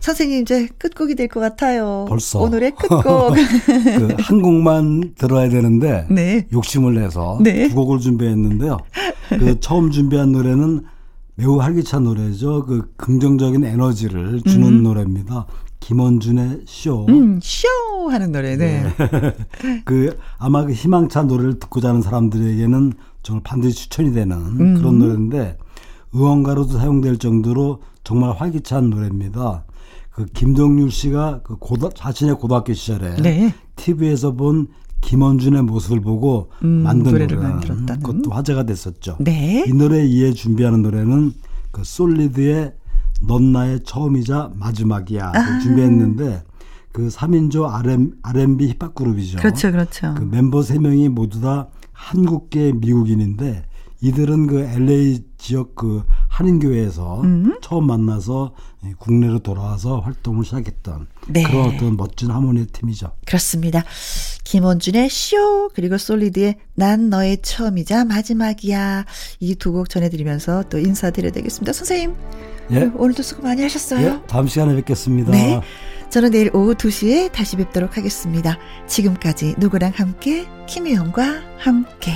선생님 이제 끝곡이 될 것 같아요. 벌써. 오늘의 끝곡. [laughs] 그 한 곡만 들어야 되는데 네. 욕심을 내서 네. 두 곡을 준비했는데요. 그 처음 준비한 노래는 매우 활기찬 노래죠. 그 긍정적인 에너지를 주는 노래입니다. 김원준의 쇼. 음, 쇼! 하는 노래, 네. [laughs] 그 아마 그 희망찬 노래를 듣고 자는 사람들에게는 정말 반드시 추천이 되는 음. 그런 노래인데 응원가로도 사용될 정도로 정말 활기찬 노래입니다. 그 김동률 씨가 그 고등 자신의 고등학교 시절에 네. TV에서 본 김원준의 모습을 보고 음, 만든 노래를 만들었다는. 그것도 화제가 됐었죠. 네. 이 노래 이에 준비하는 노래는 그 솔리드의 넌 나의 처음이자 마지막이야 를 준비했는데 그 3인조 RM, R&B 힙합 그룹이죠. 그렇죠, 그렇죠. 그 멤버 3명이 모두 다 한국계 미국인인데 이들은 그 LA 지역 그 한인교회에서 음. 처음 만나서 국내로 돌아와서 활동을 시작했던 네. 그런 어떤 멋진 하모니의 팀이죠. 그렇습니다. 김원준의 쇼 그리고 솔리드의 난 너의 처음이자 마지막이야 이 두 곡 전해드리면서 또 인사드려야 되겠습니다. 선생님 예. 오늘도 수고 많이 하셨어요. 예, 다음 시간에 뵙겠습니다. 네. 저는 내일 오후 2시에 다시 뵙도록 하겠습니다. 지금까지 누구랑 함께 김혜영과 함께